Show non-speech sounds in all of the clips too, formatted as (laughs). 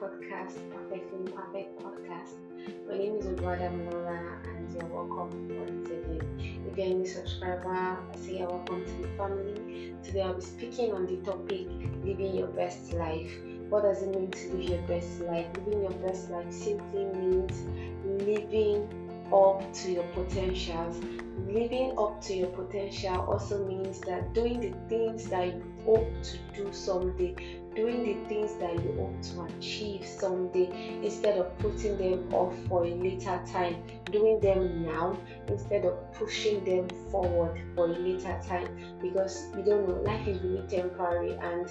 podcast, Perfectly Perfect Podcast. My name is Oduada Mora and you're welcome once again. If you're a new subscriber, I say you're welcome to the family. Today I'll be speaking on the topic living your best life. What does it mean to live your best life? Living your best life simply means living up to your potentials. Living up to your potential also means that doing the things that you hope to do someday, doing the things that you hope to achieve someday instead of putting them off for a later time, doing them now instead of pushing them forward for a later time. Because you don't know, life is really temporary and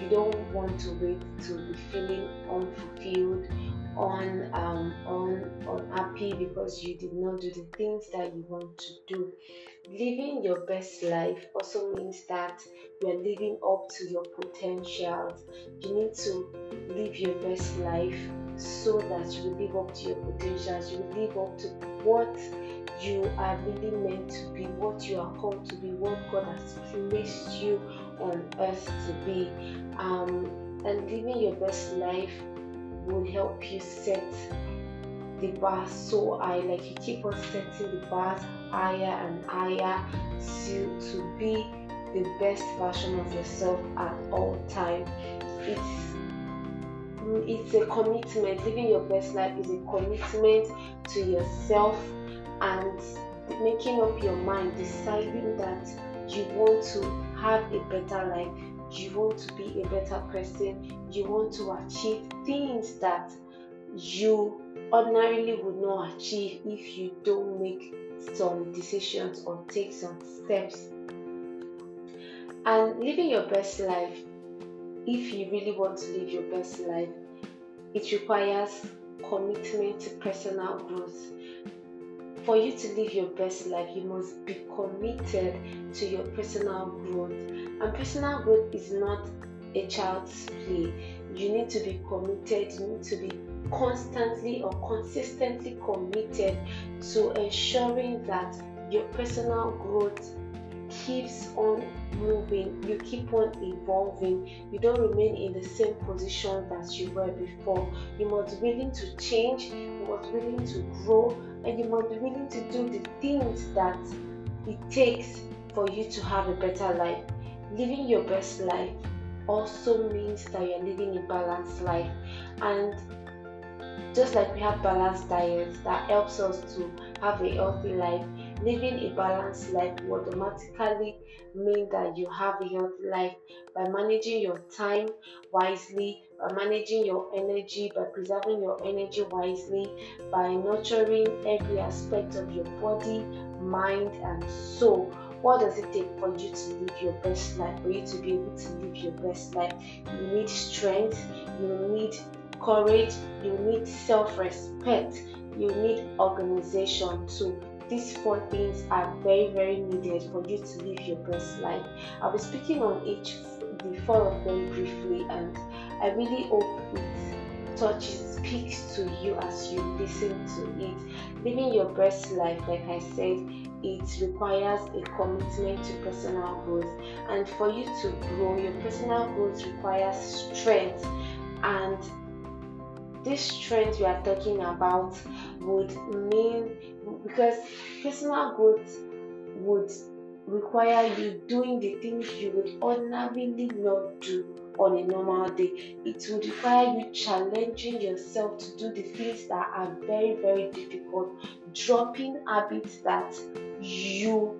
you don't want to wait to be feeling unfulfilled on um, on unhappy because you did not do the things that you want to do. Living your best life also means that you are living up to your potentials. You need to live your best life so that you live up to your potentials. You live up to what you are really meant to be, what you are called to be, what God has placed you on earth to be. Um, and living your best life will help you set the bar. So high like you keep on setting the bars higher and higher to, to be the best version of yourself at all time. It's it's a commitment. Living your best life is a commitment to yourself and making up your mind deciding that you want to have a better life you want to be a better person, you want to achieve things that you ordinarily would not achieve if you don't make some decisions or take some steps. And living your best life, if you really want to live your best life, it requires commitment to personal growth. For you to live your best life, you must be committed to your personal growth and personal growth is not a child's play. You need to be committed, you need to be constantly or consistently committed to ensuring that your personal growth keeps on moving, you keep on evolving, you don't remain in the same position that you were before. You must be willing to change, you must be willing to grow, and you must be willing to do the things that it takes for you to have a better life living your best life also means that you're living a balanced life. And just like we have balanced diets that helps us to have a healthy life living a balanced life will automatically mean that you have a healthy life by managing your time wisely by managing your energy by preserving your energy wisely by nurturing every aspect of your body mind and soul what does it take for you to live your best life? For you to be able to live your best life, you need strength, you need courage, you need self respect, you need organization too. These four things are very, very needed for you to live your best life. I'll be speaking on each, the four of them briefly, and I really hope it touches, speaks to you as you listen to it. Living your best life, like I said, it requires a commitment to personal growth. And for you to grow your personal growth requires strength. And this strength we are talking about would mean because personal growth would require you doing the things you would ordinarily not do on a normal day. It will require you challenging yourself to do the things that are very, very difficult, dropping habits that you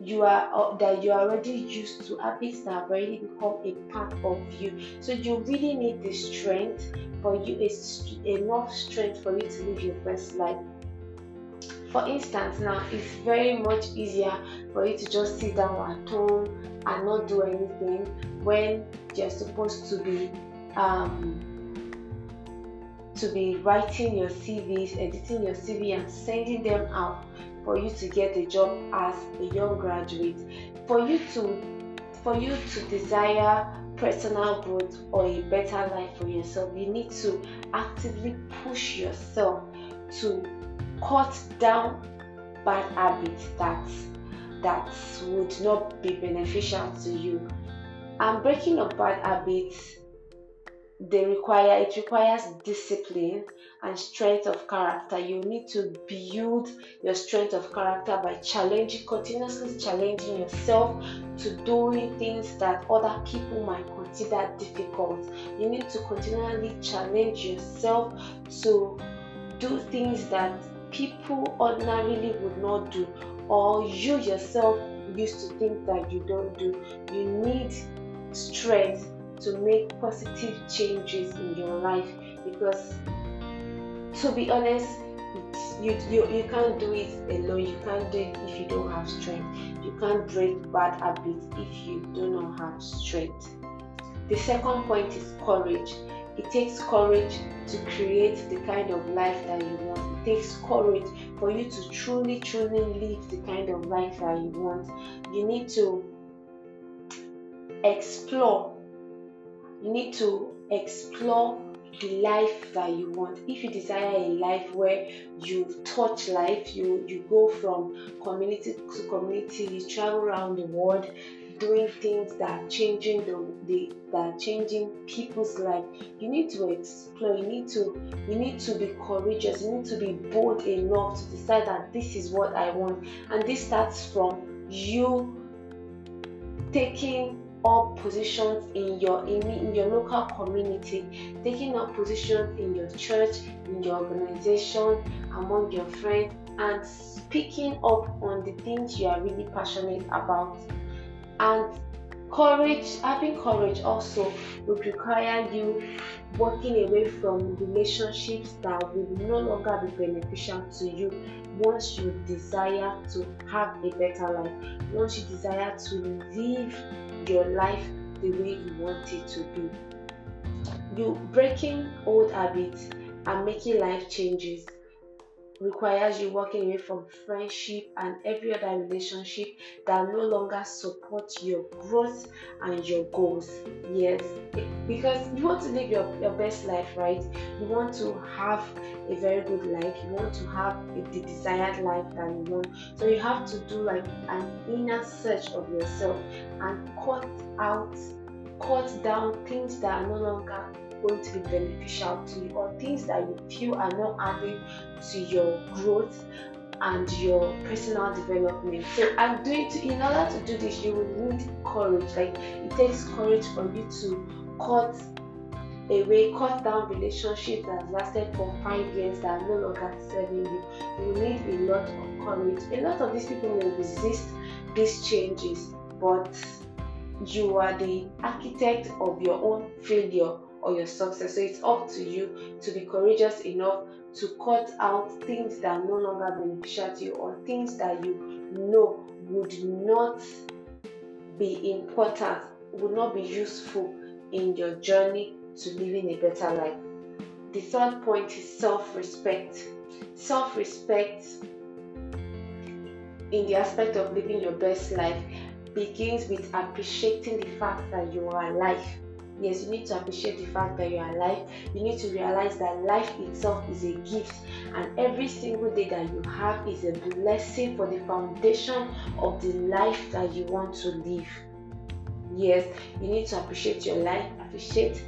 you are uh, that you are already used to habits that have already become a part of you so you really need the strength for you is enough strength for you to live your best life for instance now it's very much easier for you to just sit down at home and not do anything when you're supposed to be um, to be writing your CVs, editing your CV, and sending them out for you to get a job as a young graduate. For you to for you to desire personal growth or a better life for yourself, you need to actively push yourself to cut down bad habits that that would not be beneficial to you. And breaking up bad habits they require it requires discipline and strength of character you need to build your strength of character by challenging continuously challenging yourself to doing things that other people might consider difficult you need to continually challenge yourself to do things that people ordinarily would not do or you yourself used to think that you don't do. You need strength to make positive changes in your life because to be honest you, you you can't do it alone. You can't do it if you don't have strength. You can't break bad habits if you do not have strength. The second point is courage. It takes courage to create the kind of life that you want takes courage for you to truly truly live the kind of life that you want. You need to explore. You need to explore the life that you want. If you desire a life where you touch life you you go from community to community you travel around the world doing things that are changing the, the that are changing people's life. You need to explore you need to you need to be courageous you need to be bold enough to decide that this is what i want. And this starts from you taking up positions in your in, in your local community taking up positions in your church in your organization among your friends and speaking up on the things you are really passionate about and courage having courage also would require you walking away from relationships that will no longer be beneficial to you once you desire to have a better life once you desire to live your life the way you want it to be. You breaking old habits and making life changes requires you walking away from friendship and every other relationship that no longer support your growth and your goals. Yes, because you want to live your, your best life, right? You want to have a very good life, you want to have a, the desired life that you want. So you have to do like an inner search of yourself and cut out, cut down things that are no longer going to be beneficial to you or things that you feel are not adding to your growth and your personal development. So I'm doing to in order to do this, you will need courage. Like it takes courage for you to cut away, cut down relationships that lasted for five years that are no longer serving you. You need a lot of courage. A lot of these people will resist these changes, but you are the architect of your own failure or your success. So it's up to you to be courageous enough to cut out things that are no longer beneficial to you or things that you know would not be important, would not be useful in your journey to living a better life. The third point is self respect. Self respect in the aspect of living your best life begins with appreciating the fact that you are alive yes, you need to appreciate the fact that you are alive. You need to realize that life itself is a gift, and every single day that you have is a blessing for the foundation of the life that you want to live. Yes, you need to appreciate your life, appreciate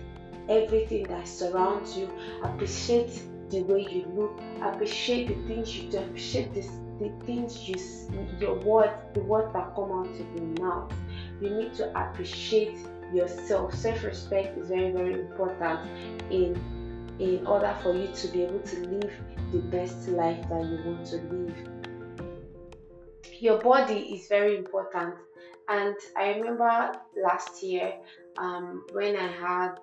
everything that surrounds you, appreciate the way you look, appreciate the things you do, appreciate this, the things you, your words, the words that come out of your mouth. You need to appreciate yourself. Self-respect is very, very important in in order for you to be able to live the best life that you want to live. Your body is very important, and I remember last year um, when I had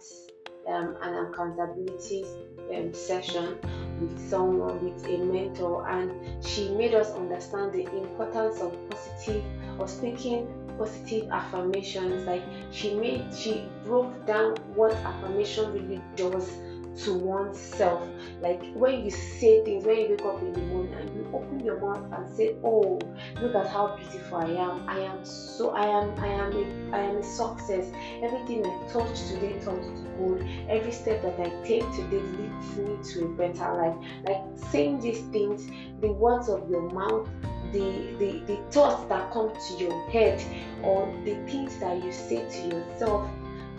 um, an accountability um, session with someone, with a mentor, and she made us understand the importance of positive or speaking positive affirmations like she made she broke down what affirmation really does to oneself. Like when you say things when you wake up in the morning and you open your mouth and say oh look at how beautiful i am. I am so i am i am a, i am a success. Everything i touch today turns to gold. Every step that i take today leads me to a better life. Like saying these things the words of your mouth the, the, the thoughts that come to your head or the things that you say to yourself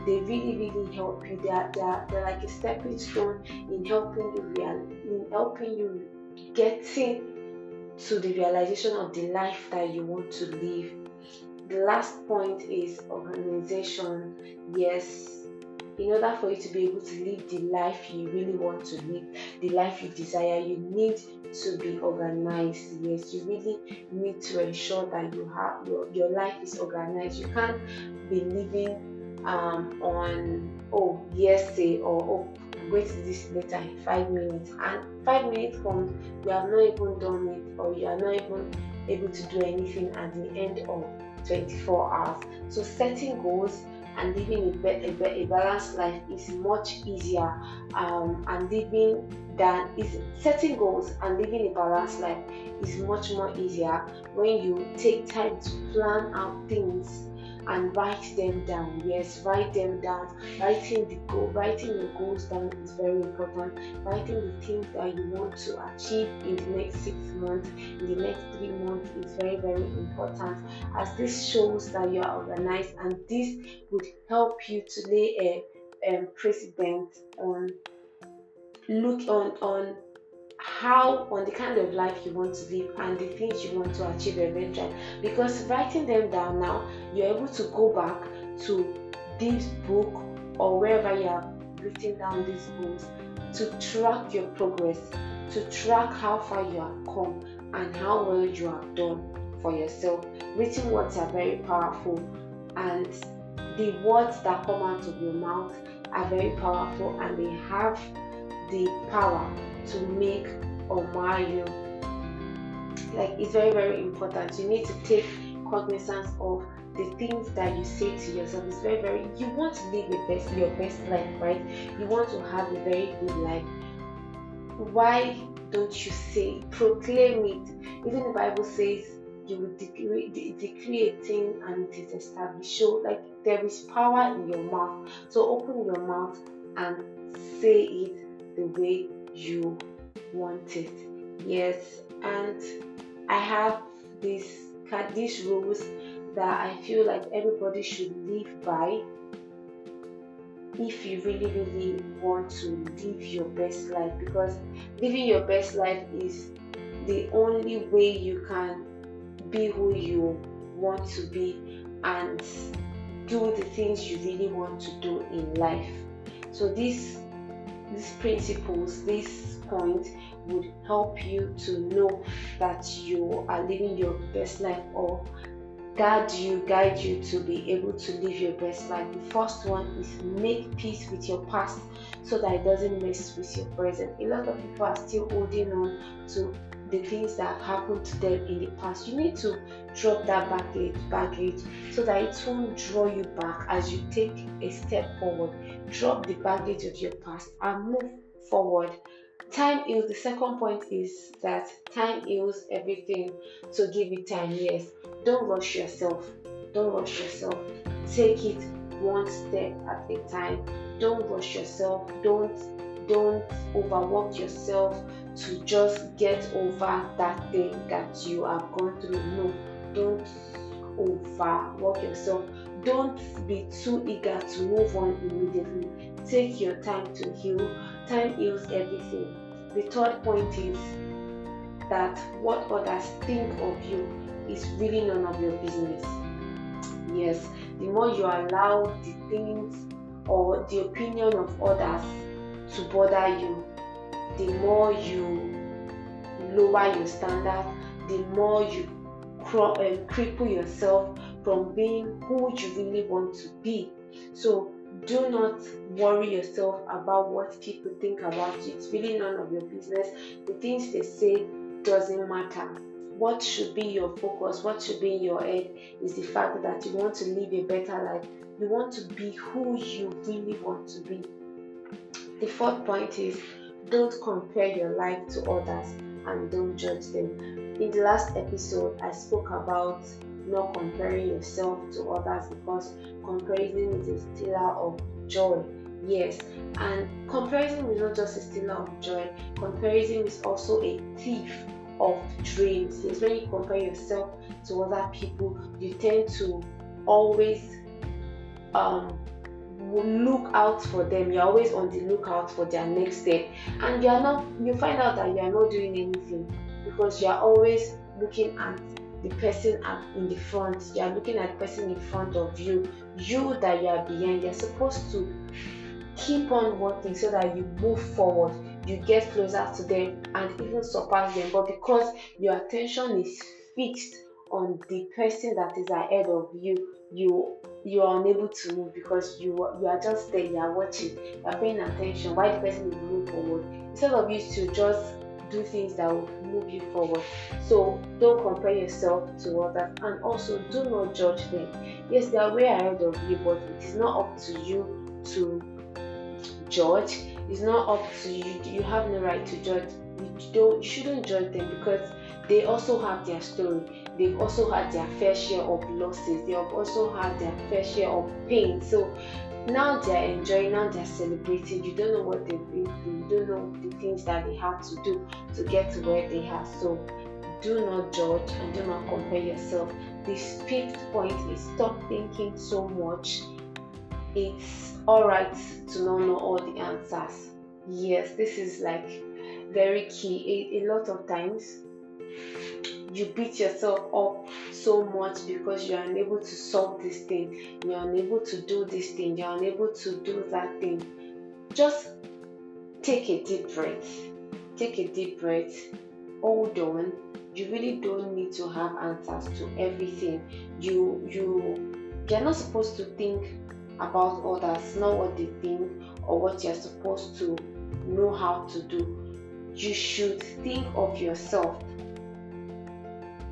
they really really help you they are, they are, they're like a stepping stone in helping you real in helping you getting to the realization of the life that you want to live the last point is organization yes in order for you to be able to live the life you really want to live, the life you desire, you need to be organized. Yes, you really need to ensure that you have your, your life is organized. You can't be living um, on oh yesterday or oh do this later in five minutes and five minutes comes you have not even done it or you are not even able to do anything at the end of 24 hours. So setting goals and living a, a, a balanced life is much easier um, and living than is setting goals and living a balanced life is much more easier when you take time to plan out things and write them down. Yes, write them down. Writing the goal, writing your goals down is very important. Writing the things that you want to achieve in the next six months, in the next three months is very, very important. As this shows that you are organized, and this would help you to lay a, a precedent on look on on how on the kind of life you want to live and the things you want to achieve eventually. Because writing them down now you're able to go back to this book or wherever you have written down these goals to track your progress to track how far you have come and how well you have done for yourself. Written words are very powerful and the words that come out of your mouth are very powerful and they have the power to make or mar you. Like it's very, very important. You need to take cognizance of the things that you say to yourself. It's very, very you want to live your best your best life, right? You want to have a very good life. Why don't you say proclaim it? Even the Bible says you will decree, de- decree a thing and it is established. So, like, there is power in your mouth. So, open your mouth and say it the way you want it. Yes, and I have these these rules that I feel like everybody should live by if you really really want to live your best life because living your best life is the only way you can be who you want to be and do the things you really want to do in life so these these principles this point would help you to know that you are living your best life or guide you, guide you to be able to live your best life. The first one is make peace with your past so that it doesn't mess with your present. A lot of people are still holding on to the things that happened to them in the past. You need to drop that baggage, baggage so that it won't draw you back as you take a step forward. Drop the baggage of your past and move forward. Time heals. The second point is that time heals everything so give it time. Yes don't rush yourself. Don't rush yourself. Take it one step at a time. Don't rush yourself. Don't don't overwork yourself to just get over that thing that you have gone through. No don't overwork yourself. Don't be too eager to move on immediately. Take your time to heal. Time heals everything. The third point is that what others think of you is really none of your business. Yes, the more you allow the things or the opinion of others to bother you, the more you lower your standard, the more you um, cripple yourself from being who you really want to be. So do not worry yourself about what people think about you. It's really none of your business. The things they say doesn't matter. What should be your focus, what should be in your head is the fact that you want to live a better life. You want to be who you really want to be. The fourth point is don't compare your life to others and don't judge them. In the last episode, I spoke about not comparing yourself to others because comparison is a stealer of joy. Yes, and comparison is not just a stealer of joy, comparison is also a thief of dreams. Yes, when you compare yourself to other people, you tend to always um, look out for them. You're always on the lookout for their next step. And you're not you find out that you're not doing anything because you're always looking at the person in the front. You're looking at the person in front of you you that you are behind. You're supposed to keep on working so that you move forward you get closer to them and even surpass them. But because your attention is fixed on the person that is ahead of you you you are unable to move because you you are just there you are watching you are paying attention why the person is moving forward? Instead of you to just do things that will move you forward. So don't compare yourself to others and also do not judge them. Yes they are way ahead of you but it is not up to you to judge. It's not up to you you have no right to judge. You don't you shouldn't judge them because they also have their story they've also had their fair share of losses. They have also had their fair share of pain. So now they're enjoying now they're celebrating. You don't know what they've been through. You don't know the things that they had to do to get to where they are. So do not judge and do not compare yourself. This fifth point is stop thinking so much. It's all right to not know all the answers. Yes this is like very key. A, a lot of times you beat yourself up so much because you're unable to solve this thing, you're unable to do this thing, you're unable to do that thing. Just take a deep breath. Take a deep breath. Hold on. You really don't need to have answers to everything. You you you're not supposed to think about others, not what they think or what you're supposed to know how to do. You should think of yourself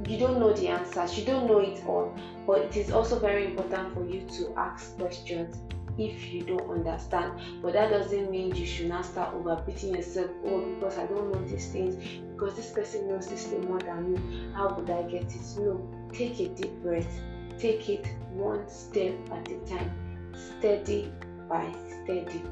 you don't know the answers, you don't know it all, but it is also very important for you to ask questions if you don't understand. But that doesn't mean you should not start overbeating yourself. Oh, because I don't know these things, because this person knows this thing more than me. How would I get it? No, take a deep breath. Take it one step at a time, steady by steady.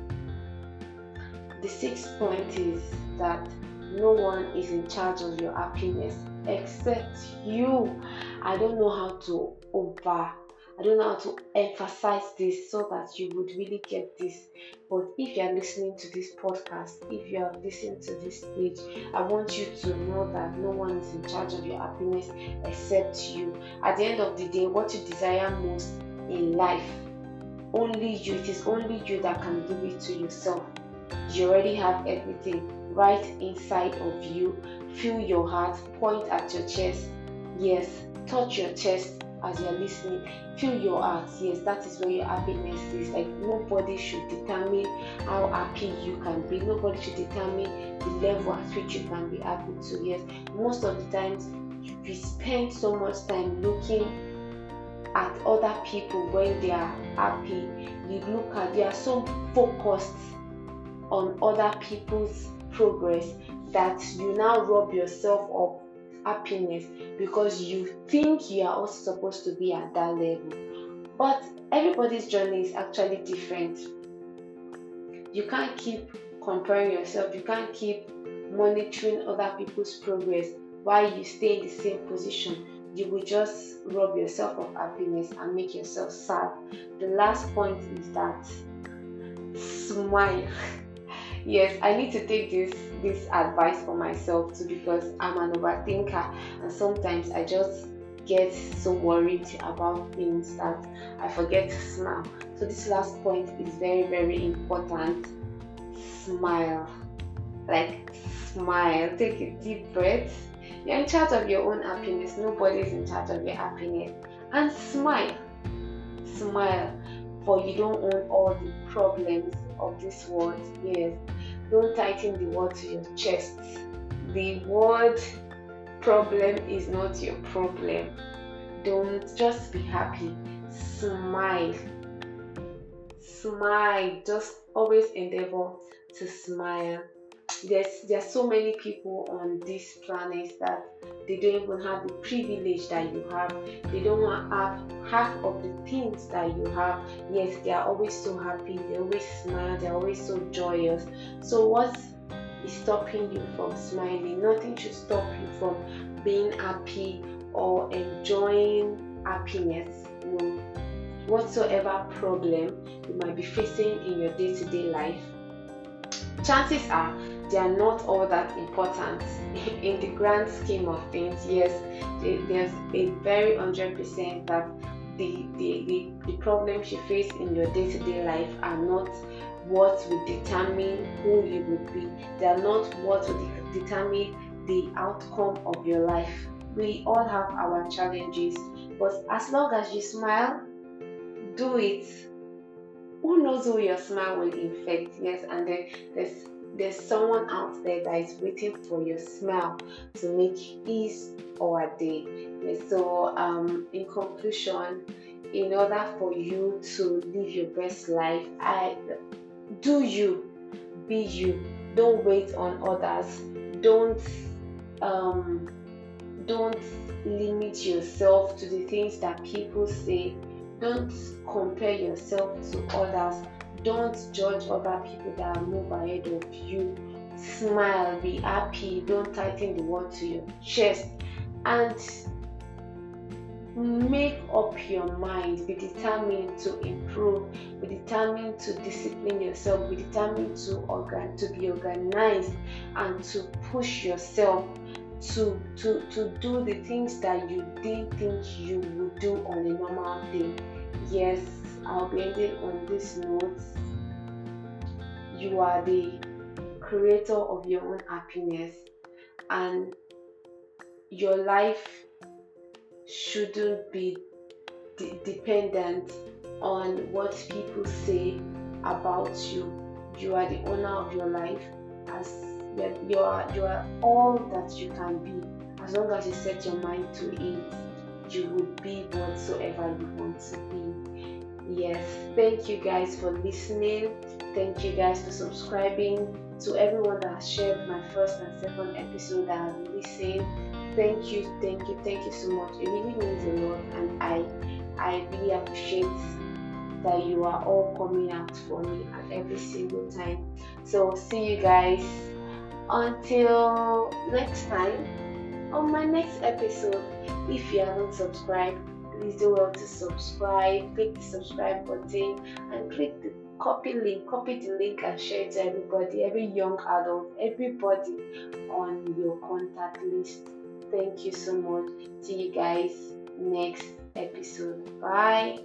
The sixth point is that no one is in charge of your happiness except you. I don't know how to over I don't know how to emphasize this so that you would really get this. But if you are listening to this podcast, if you are listening to this stage, I want you to know that no one is in charge of your happiness except you. At the end of the day, what you desire most in life, only you, it is only you that can give it to yourself. You already have everything right inside of you. Feel your heart, point at your chest. Yes, touch your chest as you're listening. Feel your heart. Yes, that is where your happiness is. Like nobody should determine how happy you can be. Nobody should determine the level at which you can be happy to. Yes, most of the times we spend so much time looking at other people when they are happy. You look at they are so focused on other people's progress that you now rob yourself of happiness because you think you are also supposed to be at that level. But everybody's journey is actually different. You can't keep comparing yourself, you can't keep monitoring other people's progress while you stay in the same position. You will just rob yourself of happiness and make yourself sad. The last point is that smile. (laughs) yes i need to take this this advice for myself too because i'm an overthinker and sometimes i just get so worried about things that i forget to smile. So this last point is very very important. Smile. Like smile. Take a deep breath. You're in charge of your own happiness. Nobody's in charge of your happiness. And smile. Smile. For you don't own all the problems of this world. Yes, don't tighten the word to your chest. The word problem is not your problem. Don't just be happy. Smile. Smile. Just always endeavor to smile there's there's so many people on this planet that they don't even have the privilege that you have. They don't have half of the things that you have. Yes they are always so happy. They always smile. They're always so joyous. So what is stopping you from smiling? Nothing should stop you from being happy or enjoying happiness. No. Whatsoever problem you might be facing in your day to day life, chances are they are not all that important (laughs) in the grand scheme of things. Yes, there's a very 100% that the, the, the, the problems you face in your day to day life are not what will determine who you will be. They are not what will determine the outcome of your life. We all have our challenges, but as long as you smile, do it. Who knows who your smile will infect? Yes, and then there's there's someone out there that is waiting for your smile to make his or day. So um, in conclusion, in order for you to live your best life, I do you, be you. Don't wait on others. Don't um, don't limit yourself to the things that people say. Don't compare yourself to others. Don't judge other people that are move ahead of you. Smile, be happy. Don't tighten the word to your chest. And make up your mind be determined to improve be determined to discipline yourself be determined to organ to be organized and to push yourself to to to do the things that you didn't think you would do on a normal day yes i'll be ending on this note you are the creator of your own happiness and your life shouldn't be de- dependent on what people say about you. You are the owner of your life. As you are, you are all that you can be. As long as you set your mind to it, you will be whatsoever you want to be. Yes, thank you guys for listening. Thank you guys for subscribing. To everyone that has shared my first and second episode that have listened thank you, thank you, thank you so much. It really means a lot, and I, I really appreciate that you are all coming out for me at every single time. So see you guys until next time on my next episode. If you haven't subscribed, please do well to subscribe. Click the subscribe button and click the copy link, copy the link and share it to everybody, every young adult, everybody on your contact list. Thank you so much. See you guys next episode. Bye.